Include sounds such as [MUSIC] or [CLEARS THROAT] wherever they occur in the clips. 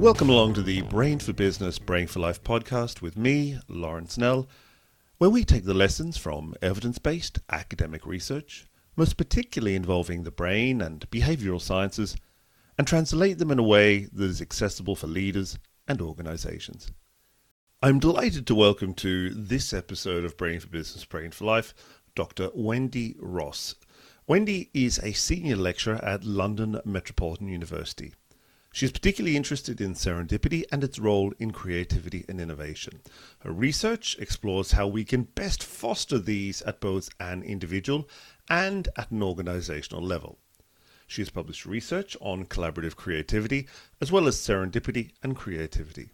Welcome along to the Brain for Business, Brain for Life podcast with me, Lawrence Nell, where we take the lessons from evidence based academic research, most particularly involving the brain and behavioral sciences, and translate them in a way that is accessible for leaders and organizations. I'm delighted to welcome to this episode of Brain for Business, Brain for Life Dr. Wendy Ross. Wendy is a senior lecturer at London Metropolitan University. She is particularly interested in serendipity and its role in creativity and innovation. Her research explores how we can best foster these at both an individual and at an organizational level. She has published research on collaborative creativity as well as serendipity and creativity.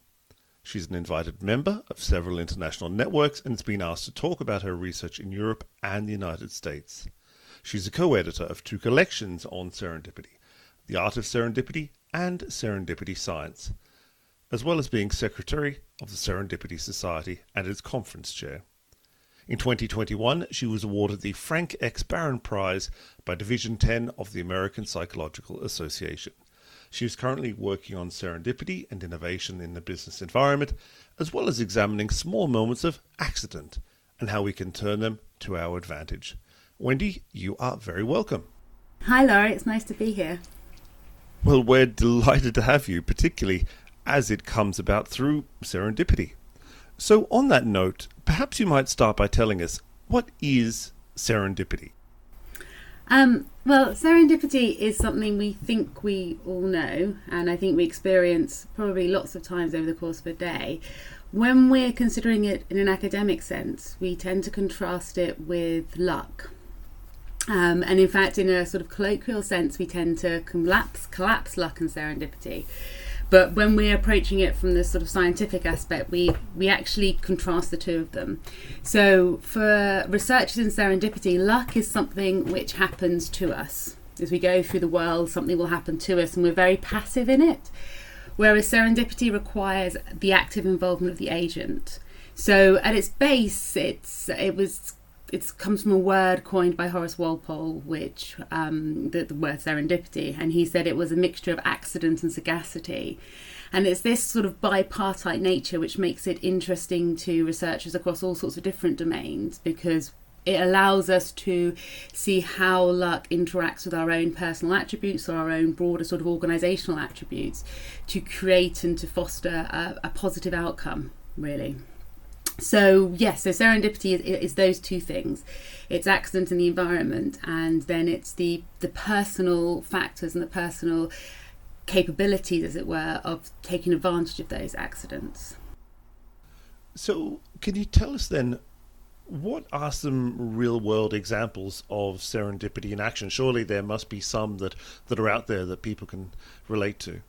She's an invited member of several international networks and has been asked to talk about her research in Europe and the United States. She's a co editor of two collections on serendipity The Art of Serendipity and Serendipity Science, as well as being secretary of the Serendipity Society and its conference chair. In 2021, she was awarded the Frank X. Barron Prize by Division 10 of the American Psychological Association. She is currently working on serendipity and innovation in the business environment, as well as examining small moments of accident and how we can turn them to our advantage. Wendy, you are very welcome. Hi, Laura. It's nice to be here. Well, we're delighted to have you, particularly as it comes about through serendipity. So, on that note, perhaps you might start by telling us what is serendipity? Um, well, serendipity is something we think we all know, and I think we experience probably lots of times over the course of a day. When we're considering it in an academic sense, we tend to contrast it with luck. Um, and in fact, in a sort of colloquial sense, we tend to collapse, collapse luck and serendipity. But when we're approaching it from the sort of scientific aspect, we, we actually contrast the two of them. So, for researchers in serendipity, luck is something which happens to us. As we go through the world, something will happen to us, and we're very passive in it. Whereas serendipity requires the active involvement of the agent. So, at its base, it's it was it comes from a word coined by Horace Walpole, which um, the, the word serendipity, and he said it was a mixture of accident and sagacity. And it's this sort of bipartite nature which makes it interesting to researchers across all sorts of different domains because it allows us to see how luck interacts with our own personal attributes or our own broader sort of organizational attributes to create and to foster a, a positive outcome, really. So yes, so serendipity is, is, those two things. It's accident in the environment, and then it's the the personal factors and the personal capabilities, as it were, of taking advantage of those accidents. So, can you tell us then what are some real world examples of serendipity in action? Surely there must be some that, that are out there that people can relate to.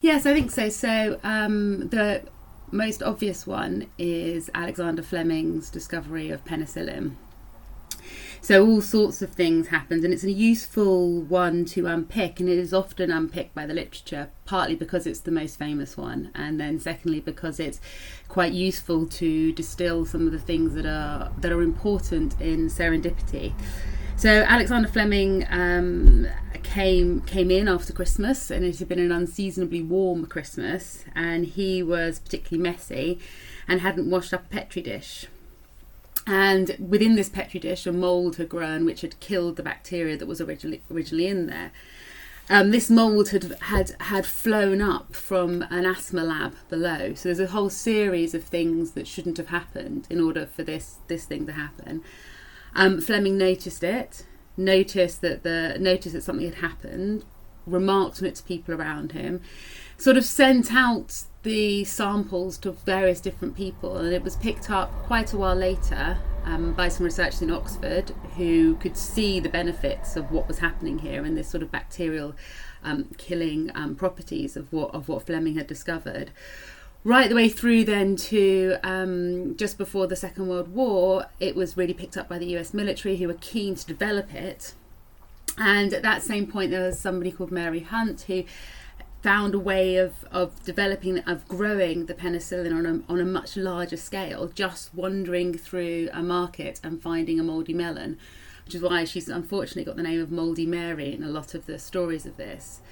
Yes, I think so. So um, the most obvious one is Alexander Fleming's discovery of penicillin. So all sorts of things happened, and it's a useful one to unpick, and it is often unpicked by the literature, partly because it's the most famous one, and then secondly because it's quite useful to distill some of the things that are that are important in serendipity. So Alexander Fleming um, came came in after Christmas, and it had been an unseasonably warm Christmas, and he was particularly messy, and hadn't washed up a petri dish. And within this petri dish, a mould had grown, which had killed the bacteria that was originally originally in there. Um, this mould had had had flown up from an asthma lab below. So there's a whole series of things that shouldn't have happened in order for this this thing to happen. Um, Fleming noticed it noticed that the noticed that something had happened, remarked on it to people around him, sort of sent out the samples to various different people, and it was picked up quite a while later um, by some researchers in Oxford who could see the benefits of what was happening here and this sort of bacterial um, killing um, properties of what of what Fleming had discovered right the way through then to um, just before the Second World War, it was really picked up by the US military who were keen to develop it. And at that same point, there was somebody called Mary Hunt who found a way of, of developing, of growing the penicillin on a, on a much larger scale, just wandering through a market and finding a mouldy melon, which is why she's unfortunately got the name of Mouldy Mary in a lot of the stories of this.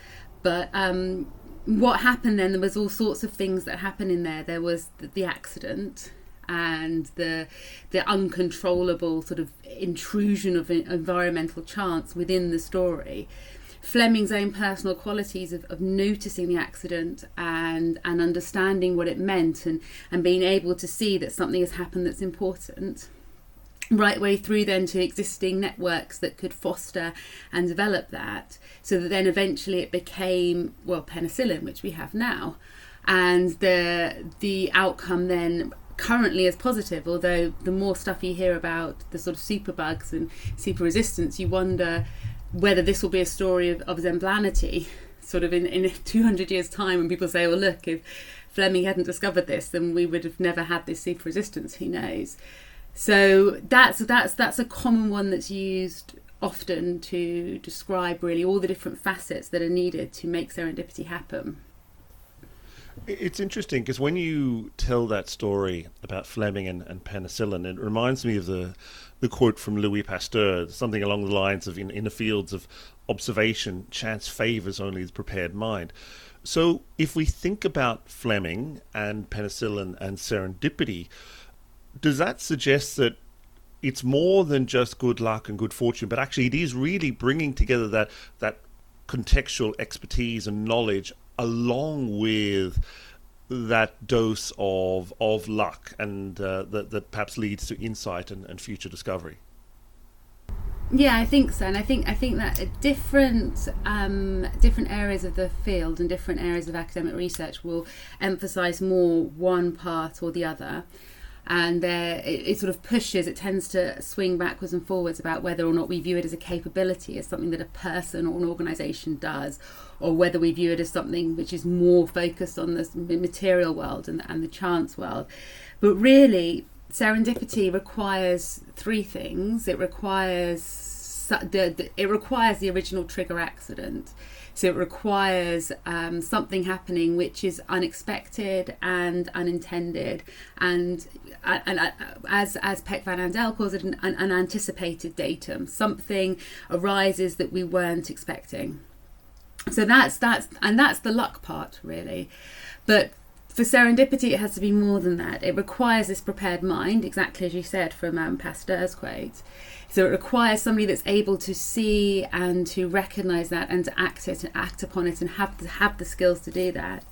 But um, what happened then? There was all sorts of things that happened in there. There was the, the accident and the the uncontrollable sort of intrusion of environmental chance within the story. Fleming's own personal qualities of, of noticing the accident and and understanding what it meant and, and being able to see that something has happened that's important right way through then to existing networks that could foster and develop that so that then eventually it became well penicillin which we have now and the the outcome then currently is positive although the more stuff you hear about the sort of superbugs and super resistance you wonder whether this will be a story of, of Zemblanity, sort of in, in [LAUGHS] 200 years' time, when people say, well, look, if Fleming hadn't discovered this, then we would have never had this super resistance, who knows? So that's, that's, that's a common one that's used often to describe really all the different facets that are needed to make serendipity happen. It's interesting because when you tell that story about Fleming and, and, penicillin, it reminds me of the the quote from Louis Pasteur, something along the lines of in, in the fields of observation, chance favors only the prepared mind. So if we think about Fleming and penicillin and serendipity, does that suggest that it's more than just good luck and good fortune, but actually it is really bringing together that that contextual expertise and knowledge along with that dose of of luck and uh, that that perhaps leads to insight and, and future discovery. Yeah, I think so, and I think I think that different um, different areas of the field and different areas of academic research will emphasise more one part or the other and it, it, sort of pushes it tends to swing backwards and forwards about whether or not we view it as a capability as something that a person or an organization does or whether we view it as something which is more focused on the material world and, and the chance world. But really serendipity requires three things. It requires it requires the original trigger accident so it requires um, something happening which is unexpected and unintended, and, and, and uh, as as Pek van Andel calls it, an, an anticipated datum. Something arises that we weren't expecting. So that's that's and that's the luck part really, but for serendipity, it has to be more than that. It requires this prepared mind, exactly as you said from um, Pasteur's quote. So it requires somebody that's able to see and to recognise that and to act it and act upon it and have to have the skills to do that.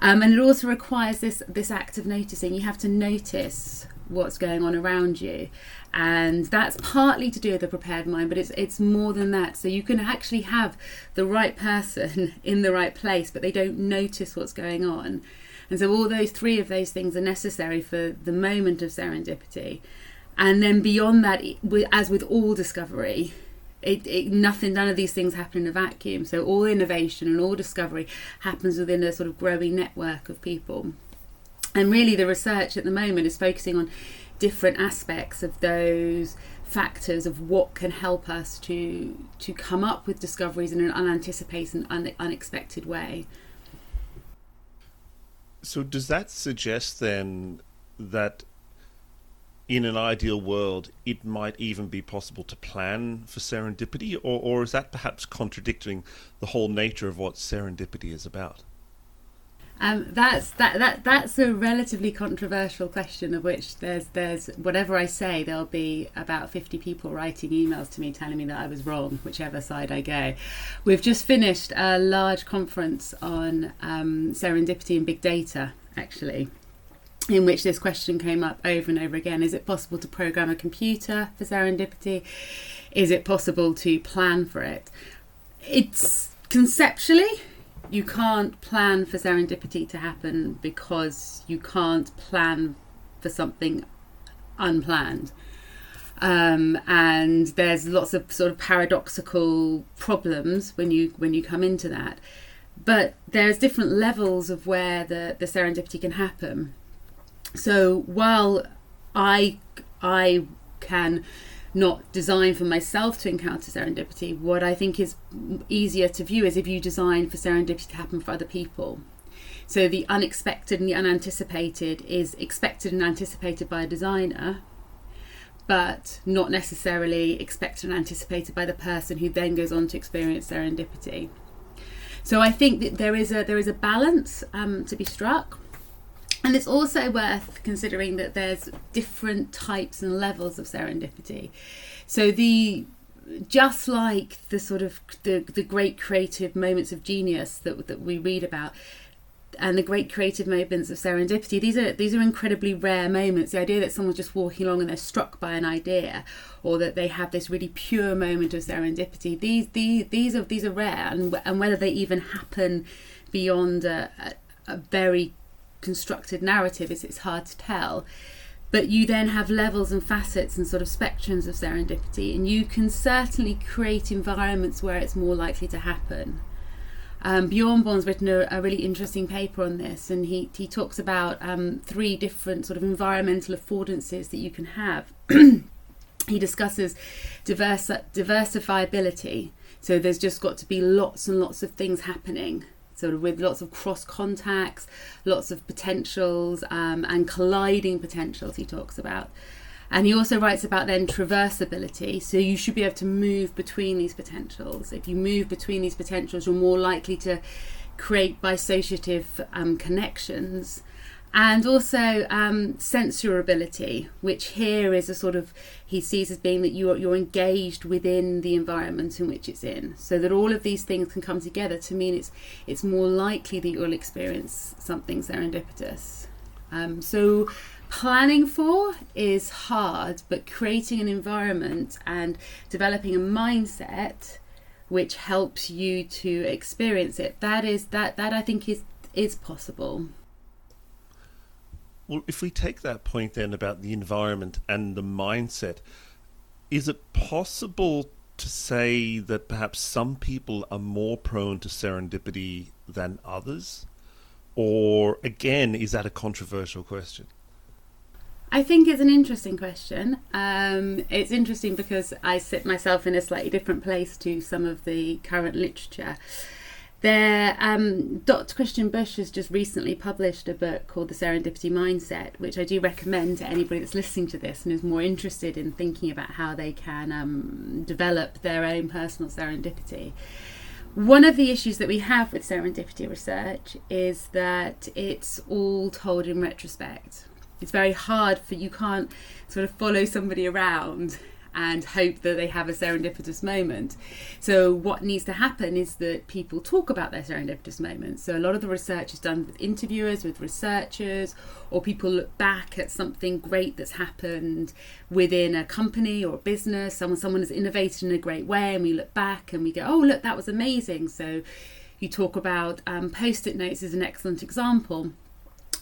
Um, and it also requires this this act of noticing. You have to notice what's going on around you, and that's partly to do with the prepared mind, but it's it's more than that. So you can actually have the right person [LAUGHS] in the right place, but they don't notice what's going on. And so all those three of those things are necessary for the moment of serendipity. And then beyond that, as with all discovery, it, it, nothing none of these things happen in a vacuum. So all innovation and all discovery happens within a sort of growing network of people. And really the research at the moment is focusing on different aspects of those factors of what can help us to to come up with discoveries in an unanticipated and un- unexpected way so does that suggest then that in an ideal world, it might even be possible to plan for serendipity, or, or is that perhaps contradicting the whole nature of what serendipity is about? Um, that's that, that that's a relatively controversial question of which there's there's whatever I say there'll be about 50 people writing emails to me telling me that I was wrong whichever side I go. We've just finished a large conference on um, serendipity and big data actually in which this question came up over and over again. Is it possible to program a computer for serendipity? Is it possible to plan for it? It's conceptually, you can't plan for serendipity to happen because you can't plan for something unplanned. Um, and there's lots of sort of paradoxical problems when you when you come into that. But there's different levels of where the, the serendipity can happen so while I I can not design for myself to encounter serendipity, what I think is easier to view is if you design for serendipity to happen for other people. So the unexpected and the unanticipated is expected and anticipated by a designer, but not necessarily expected and anticipated by the person who then goes on to experience serendipity. So I think that there is a there is a balance um, to be struck. And it's also worth considering that there's different types and levels of serendipity. So the just like the sort of the, the great creative moments of genius that, that we read about and the great creative moments of serendipity these are these are incredibly rare moments the idea that someone's just walking along and they're struck by an idea or that they have this really pure moment of serendipity these these these are these are rare and, and whether they even happen beyond a, a, a very constructed narrative is it's hard to tell but you then have levels and facets and sort of spectrums of serendipity and you can certainly create environments where it's more likely to happen um, Björneborn's written a, a, really interesting paper on this, and he, he talks about um, three different sort of environmental affordances that you can have. [CLEARS THROAT] he discusses diverse, diversifiability. So there's just got to be lots and lots of things happening, sort of with lots of cross contacts, lots of potentials, um, and colliding potentials. He talks about. And he also writes about then traversability. So you should be able to move between these potentials. If you move between these potentials, you're more likely to create bisociative um, connections. And also um, censorability, which here is a sort of he sees as being that you're you're engaged within the environment in which it's in, so that all of these things can come together to mean it's it's more likely that you'll experience something serendipitous. Um, so planning for is hard, but creating an environment and developing a mindset which helps you to experience it that is that that I think is is possible. Well, if we take that point then about the environment and the mindset, is it possible to say that perhaps some people are more prone to serendipity than others? Or again, is that a controversial question? I think it's an interesting question. Um, it's interesting because I sit myself in a slightly different place to some of the current literature. There, um, Dr. Christian Busch has just recently published a book called The Serendipity Mindset, which I do recommend to anybody that's listening to this and is more interested in thinking about how they can um, develop their own personal serendipity. One of the issues that we have with serendipity research is that it's all told in retrospect it's very hard for you can't sort of follow somebody around and hope that they have a serendipitous moment. So, what needs to happen is that people talk about their serendipitous moments. So, a lot of the research is done with interviewers, with researchers, or people look back at something great that's happened within a company or a business. Someone, someone has innovated in a great way, and we look back and we go, "Oh, look, that was amazing." So, you talk about um, post-it notes is an excellent example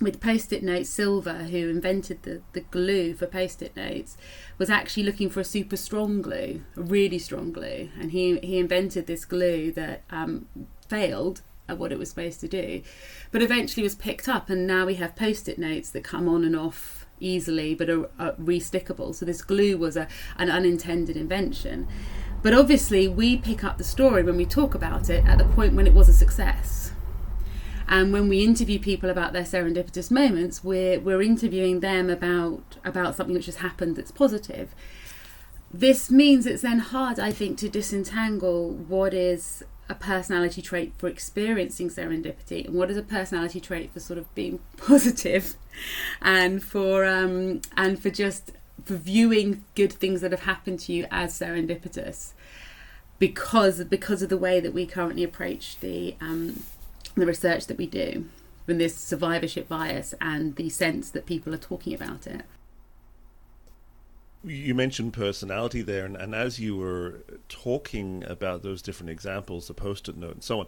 with post-it notes silver who invented the, the glue for post-it notes was actually looking for a super strong glue a really strong glue. And he, he invented this glue that um, failed at what it was supposed to do but eventually was picked up. And now we have post-it notes that come on and off easily but are, are restickable. So this glue was a, an unintended invention. But obviously we pick up the story when we talk about it at the point when it was a success and when we interview people about their serendipitous moments, we're we're interviewing them about about something which has happened that's positive. This means it's then hard, I think, to disentangle what is a personality trait for experiencing serendipity and what is a personality trait for sort of being [LAUGHS] positive and for um, and for just for viewing good things that have happened to you as serendipitous because because of the way that we currently approach the um, the research that we do from this survivorship bias and the sense that people are talking about it. You mentioned personality there, and, and as you were talking about those different examples, the post it note and so on,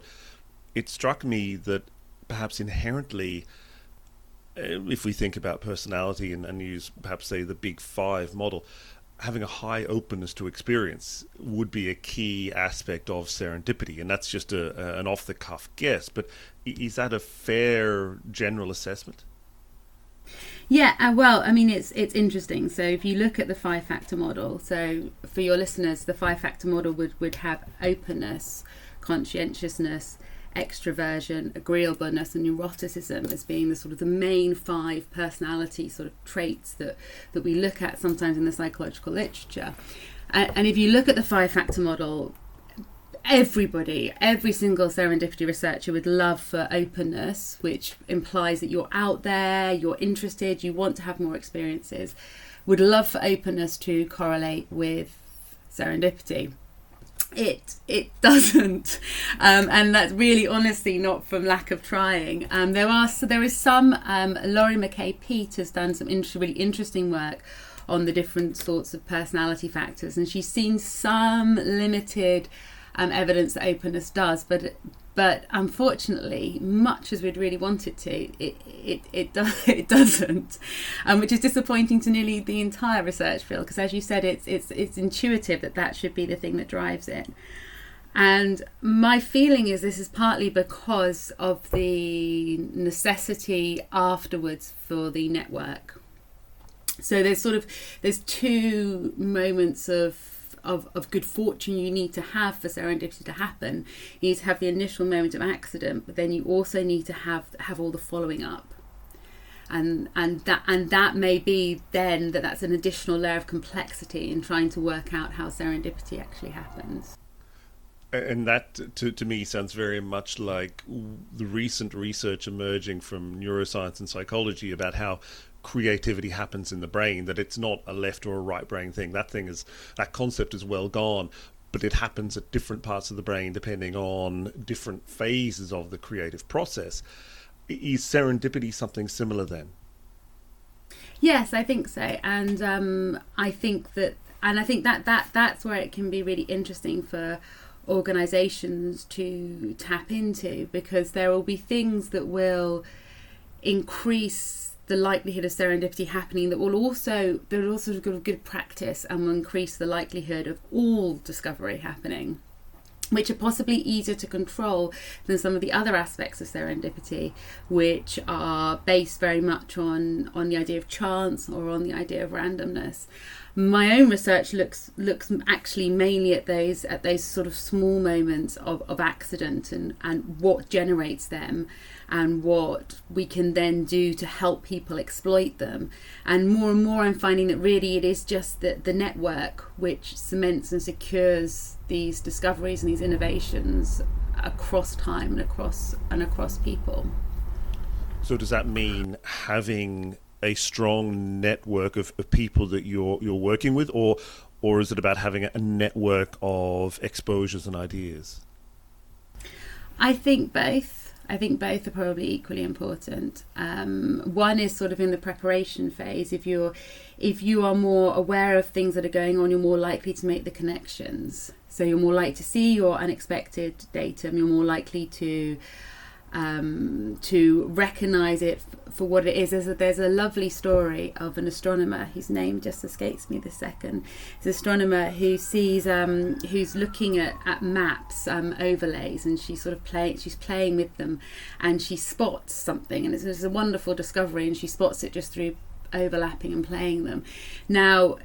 it struck me that perhaps inherently, uh, if we think about personality and, and use perhaps say the big five model, having a high openness to experience would be a key aspect of serendipity, and that's just a, a an off the cuff guess. But is that a fair general assessment? Yeah, uh, well, I mean, it's it's interesting. So if you look at the five factor model, so for your listeners, the five factor model would would have openness, conscientiousness, extroversion, agreeableness, and neuroticism as being the sort of the main five personality sort of traits that that we look at sometimes in the psychological literature. And, and if you look at the five factor model, everybody, every single serendipity researcher would love for openness, which implies that you're out there, you're interested, you want to have more experiences, would love for openness to correlate with serendipity it it [LAUGHS] doesn't. Um, and that's really honestly not from lack of trying. Um, there are so there is some um, Lori McCay-Peet has done some inter- really interesting work on the different sorts of personality factors. And she's seen some limited um, evidence that openness does but but unfortunately, much as we'd really want it to, it it it, do, [LAUGHS] it doesn't, um, which is disappointing to nearly the entire research field. Because as you said, it's it's it's intuitive that that should be the thing that drives it. And my feeling is this is partly because of the necessity afterwards for the network. So there's sort of there's two moments of of, of good fortune you need to have for serendipity to happen. You need to have the initial moment of accident, but then you also need to have have all the following up. And and that and that may be then that that's an additional layer of complexity in trying to work out how serendipity actually happens. And that, to, to me, sounds very much like the recent research emerging from neuroscience and psychology about how creativity happens in the brain that it's not a left or a right brain thing. That thing is that concept is well gone but it happens at different parts of the brain depending on different phases of the creative process. Is serendipity something similar then? Yes i think so. And um, i think that and i think that that that's where it can be really interesting for organizations to tap into because there will be things that will increase the likelihood of serendipity happening that will also will also good, good practice and will increase the likelihood of all discovery happening which are possibly easier to control than some of the other aspects of serendipity, which are based very much on, on the idea of chance or on the idea of randomness. My own research looks looks actually mainly at those at those sort of small moments of, of accident and, and what generates them and what we can then do to help people exploit them. And more and more, I'm finding that really it is just that the network which cements and secures these discoveries and these innovations across time and across and across people. So does that mean having a strong network of, of people that you're you're working with, or or is it about having a network of exposures and ideas? I think both. I think both are probably equally important. Um, one is sort of in the preparation phase. If you're if you are more aware of things that are going on, you're more likely to make the connections. So you're more likely to see your unexpected data. You're more likely to um, to recognize it for what it is. There's a, there's a lovely story of an astronomer whose name just escapes me this second. It's an astronomer who sees, um, who's looking at, at maps, um, overlays, and she's sort of playing, she's playing with them, and she spots something, and it's, it's a wonderful discovery, and she spots it just through overlapping and playing them. Now,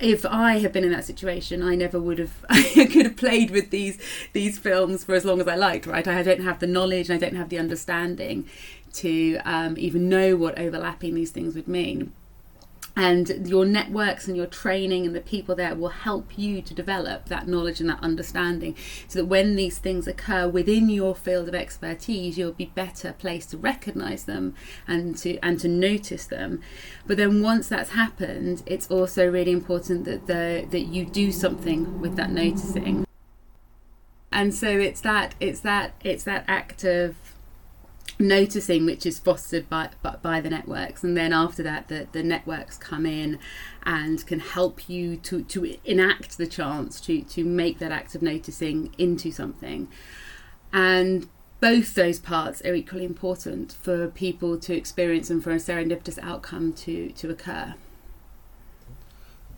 if I had been in that situation, I never would have. [LAUGHS] I could have played with these these films for as long as I liked. Right, I don't have the knowledge and I don't have the understanding to um, even know what overlapping these things would mean. And your networks and your training and the people there will help you to develop that knowledge and that understanding so that when these things occur within your field of expertise you'll be better placed to recognize them and to and to notice them. But then once that's happened it's also really important that the that you do something with that noticing. And so it's that it's that it's that act of noticing which is fostered by, by, the networks. And then after that the, the networks come in and can help you to to enact the chance to to make that act of noticing into something. And both those parts are equally important for people to experience and for a serendipitous outcome to to occur.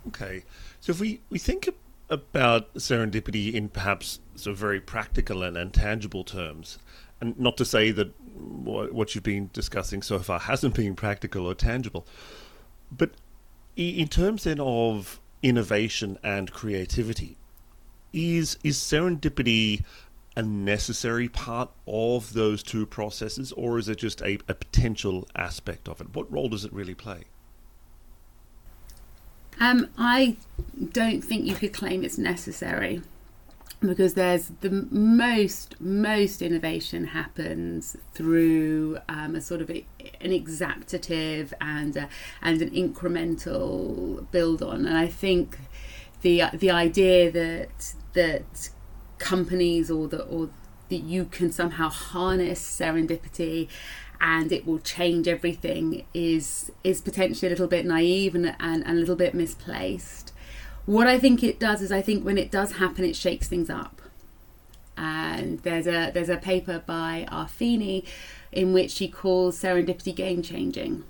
Okay. So if we we think about serendipity in perhaps sort of very practical and, and tangible terms and not to say that what you've been discussing so far hasn't been practical or tangible, but in terms then of innovation and creativity, is is serendipity a necessary part of those two processes, or is it just a, a potential aspect of it? What role does it really play? Um, I don't think you could claim it's necessary. Because there's the most most innovation happens through um, a sort of a, an exaptative and a, and an incremental build on. And I think the the idea that that companies or that or that you can somehow harness serendipity and it will change everything is is potentially a little bit naive and, and, and a little bit misplaced what I think it does is I think when it does happen, it shakes things up. And there's a there's a paper by Arfini in which she calls serendipity game changing.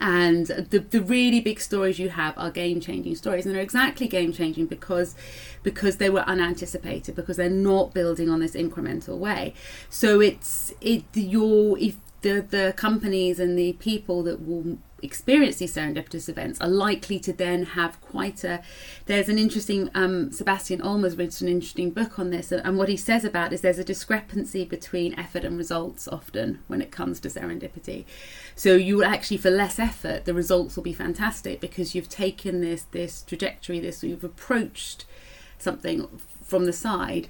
And the, the really big stories you have are game changing stories, and they're exactly game changing because because they were unanticipated, because they're not building on this incremental way. So it's it your if the the companies and the people that will experience these serendipitous events are likely to then have quite a there's an interesting um, Sebastian Olma's written an interesting book on this and what he says about is there's a discrepancy between effort and results often when it comes to serendipity. So you will actually for less effort the results will be fantastic because you've taken this this trajectory this you've approached something from the side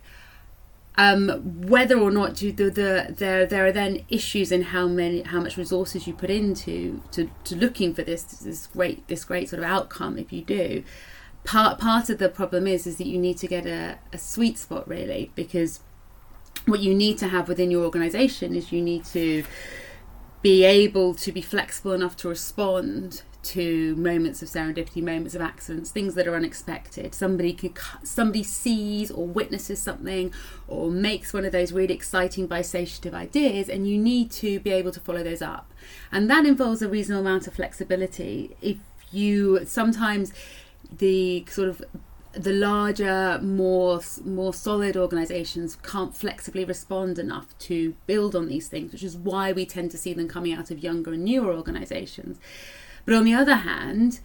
um, whether or not you, the, the, there there are then issues in how many how much resources you put into to, to looking for this this great this great sort of outcome if you do. Part part of the problem is is that you need to get a, a sweet spot really because what you need to have within your organization is you need to be able to be flexible enough to respond to moments of serendipity, moments of accidents, things that are unexpected. Somebody could, somebody sees or witnesses something, or makes one of those really exciting bisociative ideas, and you need to be able to follow those up. And that involves a reasonable amount of flexibility. If you sometimes the sort of the larger, more more solid organisations can't flexibly respond enough to build on these things, which is why we tend to see them coming out of younger and newer organisations. But on the other hand,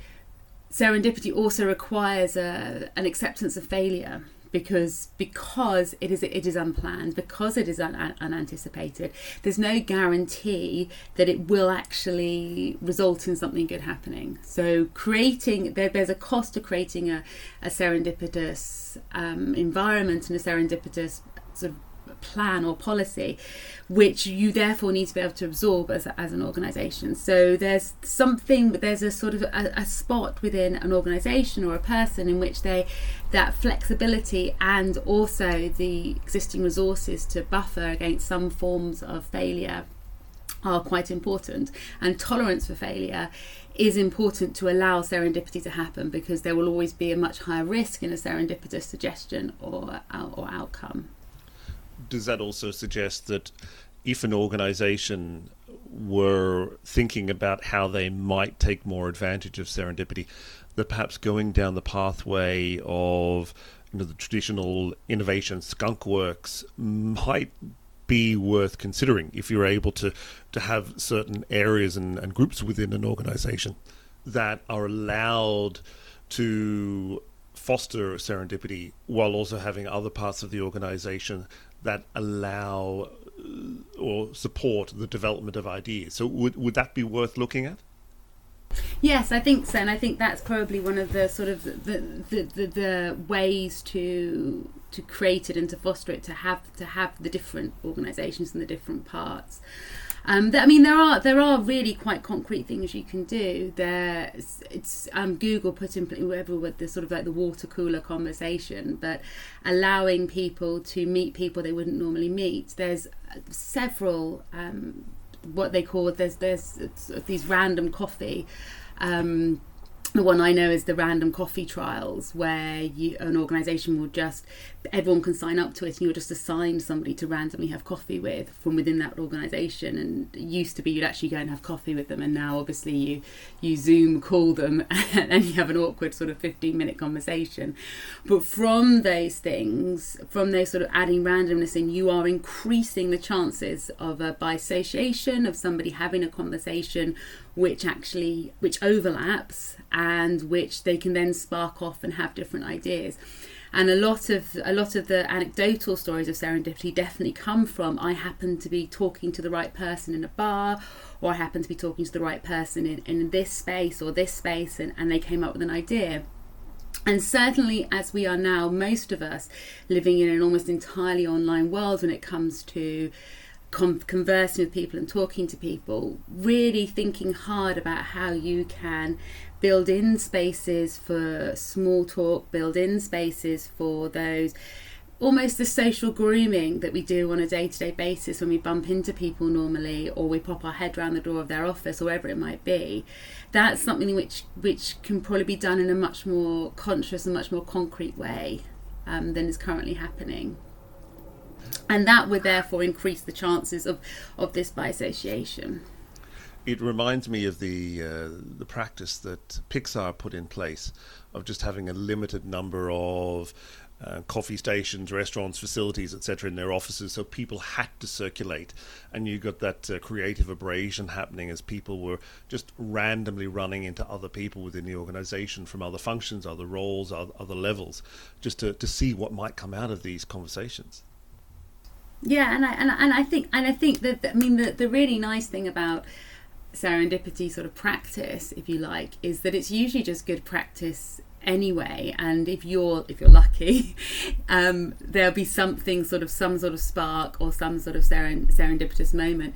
serendipity also requires a, an acceptance of failure because because it is it is unplanned because it is un, unanticipated there's no guarantee that it will actually result in something good happening. So creating there, there's a cost to creating a, a serendipitous um, environment and a serendipitous sort of plan or policy, which you therefore need to be able to absorb as, as an organisation. So there's something, there's a sort of a, a spot within an organisation or a person in which they that flexibility and also the existing resources to buffer against some forms of failure are quite important. And tolerance for failure is important to allow serendipity to happen because there will always be a much higher risk in a serendipitous suggestion or, or outcome does that also suggest that if an organization were thinking about how they might take more advantage of serendipity, that perhaps going down the pathway of you know, the traditional innovation skunk works might be worth considering if you're able to, to have certain areas and, and groups within an organization that are allowed to foster serendipity while also having other parts of the organization that allow uh, or support the development of ideas. So would would that be worth looking at? Yes, I think so, and I think that's probably one of the sort of the the, the, the ways to to create it and to foster it to have to have the different organisations and the different parts. Um, I mean, there are there are really quite concrete things you can do. There, it's, um, Google put in whatever with the sort of like the water cooler conversation, but allowing people to meet people they wouldn't normally meet. There's several um, what they call there's there's these random coffee. Um, the one I know is the random coffee trials, where you, an organisation will just everyone can sign up to it, and you're just assigned somebody to randomly have coffee with from within that organisation. And it used to be you'd actually go and have coffee with them, and now obviously you you Zoom call them [LAUGHS] and you have an awkward sort of 15 minute conversation. But from those things, from those sort of adding randomness in, you are increasing the chances of a bisociation of somebody having a conversation which actually which overlaps and which they can then spark off and have different ideas. And a lot of a lot of the anecdotal stories of serendipity definitely come from I happen to be talking to the right person in a bar or I happen to be talking to the right person in, in this space or this space and, and they came up with an idea. And certainly, as we are now, most of us living in an almost entirely online world when it comes to com- conversing with people and talking to people, really thinking hard about how you can build in spaces for small talk, build in spaces for those almost the social grooming that we do on a day to day basis when we bump into people normally or we pop our head around the door of their office or wherever it might be. That's something which which can probably be done in a much more conscious and much more concrete way um, than is currently happening. And that would therefore increase the chances of, of this bisociation. It reminds me of the uh, the practice that Pixar put in place of just having a limited number of uh, coffee stations, restaurants, facilities, etc., in their offices, so people had to circulate, and you got that uh, creative abrasion happening as people were just randomly running into other people within the organisation from other functions, other roles, other, other levels, just to, to see what might come out of these conversations. Yeah, and I and, and I think and I think that I mean the the really nice thing about serendipity sort of practice, if you like, is that it's usually just good practice anyway and if you're if you're lucky [LAUGHS] um, there'll be something sort of some sort of spark or some sort of seren- serendipitous moment.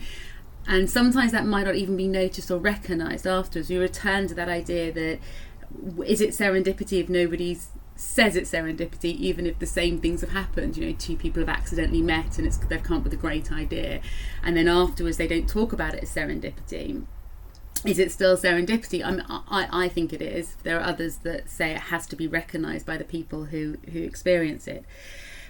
And sometimes that might not even be noticed or recognized afterwards. You return to that idea that is it serendipity if nobody says it's serendipity even if the same things have happened you know two people have accidentally met and it's they've come up with a great idea and then afterwards they don't talk about it as serendipity is it still serendipity? I, mean, I, I think it is. There are others that say it has to be recognised by the people who, who experience it.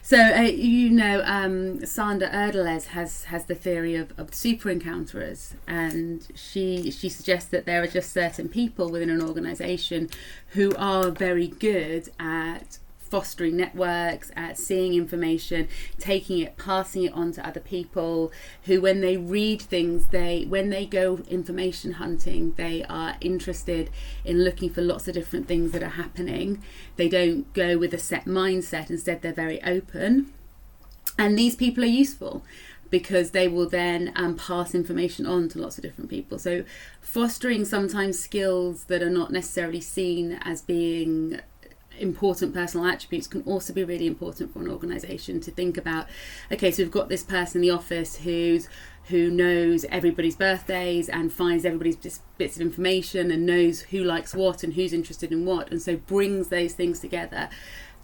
So uh, you know, um, Sanda Erdelez has has the theory of, of super encounterers, and she she suggests that there are just certain people within an organisation who are very good at fostering networks, at seeing information, taking it, passing it on to other people who, when they read things, they when they go information hunting, they are interested in looking for lots of different things that are happening. They don't go with a set mindset, instead, they're very open. And these people are useful because they will then um, pass information on to lots of different people. So, fostering sometimes skills that are not necessarily seen as being important personal attributes can also be really important for an organization to think about okay so we've got this person in the office who's who knows everybody's birthdays and finds everybody's bits of information and knows who likes what and who's interested in what and so brings those things together.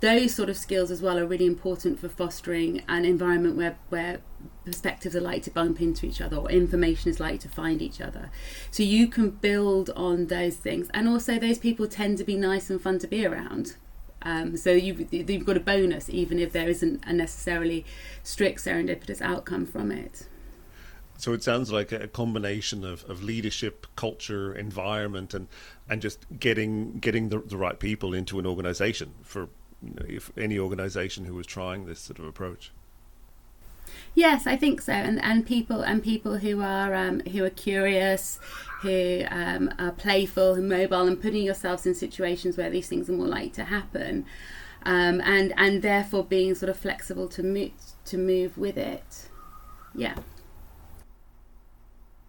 Those sort of skills as well are really important for fostering an environment where where perspectives are like to bump into each other or information is like to find each other. So you can build on those things. And also those people tend to be nice and fun to be around um, so you've, you've got a bonus even if there isn't a necessarily strict serendipitous outcome from it. So it sounds like a combination of, of leadership, culture, environment, and and just getting getting the, the right people into an organisation for you know, if any organisation who was trying this sort of approach. Yes, I think so, and and people and people who are um, who are curious, who um, are playful and mobile, and putting yourselves in situations where these things are more likely to happen, um, and and therefore being sort of flexible to move to move with it. Yeah.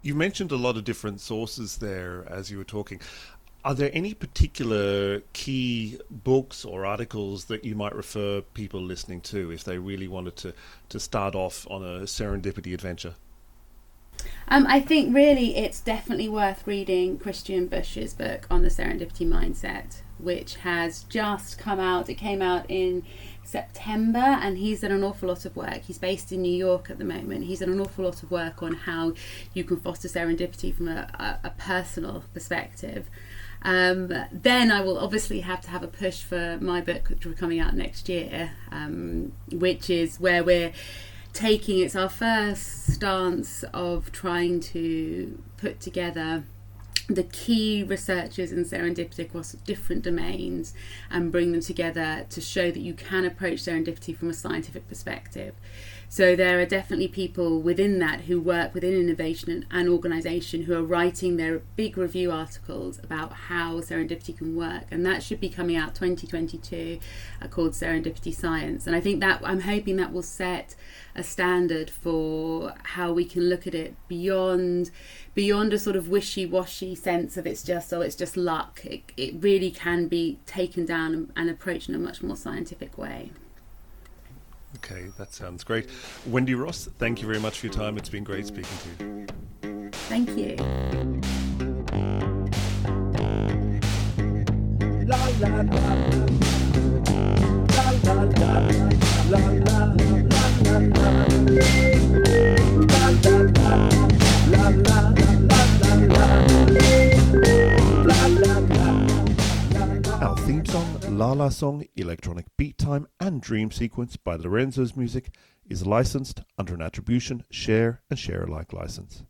You mentioned a lot of different sources there as you were talking. Are there any particular key books or articles that you might refer people listening to if they really wanted to, to start off on a serendipity adventure? Um, I think really it's definitely worth reading Christian Busch's book on the serendipity mindset, which has just come out. It came out in September, and he's done an awful lot of work. He's based in New York at the moment. He's done an awful lot of work on how you can foster serendipity from a, a, a personal perspective. Um, then I will obviously have to have a push for my book, which will be coming out next year, um, which is where we're taking it's our first stance of trying to put together the key researchers in serendipity across different domains and bring them together to show that you can approach serendipity from a scientific perspective. So there are definitely people within that who work within innovation and, and organisation who are writing their big review articles about how serendipity can work, and that should be coming out 2022, uh, called Serendipity Science. And I think that I'm hoping that will set a standard for how we can look at it beyond beyond a sort of wishy-washy sense of it's just oh it's just luck. It, it really can be taken down and, and approached in a much more scientific way. Okay, that sounds great. Wendy Ross, thank you very much for your time. It's been great speaking to you. Thank you. La, la, la, La La Song, Electronic Beat Time, and Dream Sequence by Lorenzo's Music is licensed under an attribution, share, and share alike license.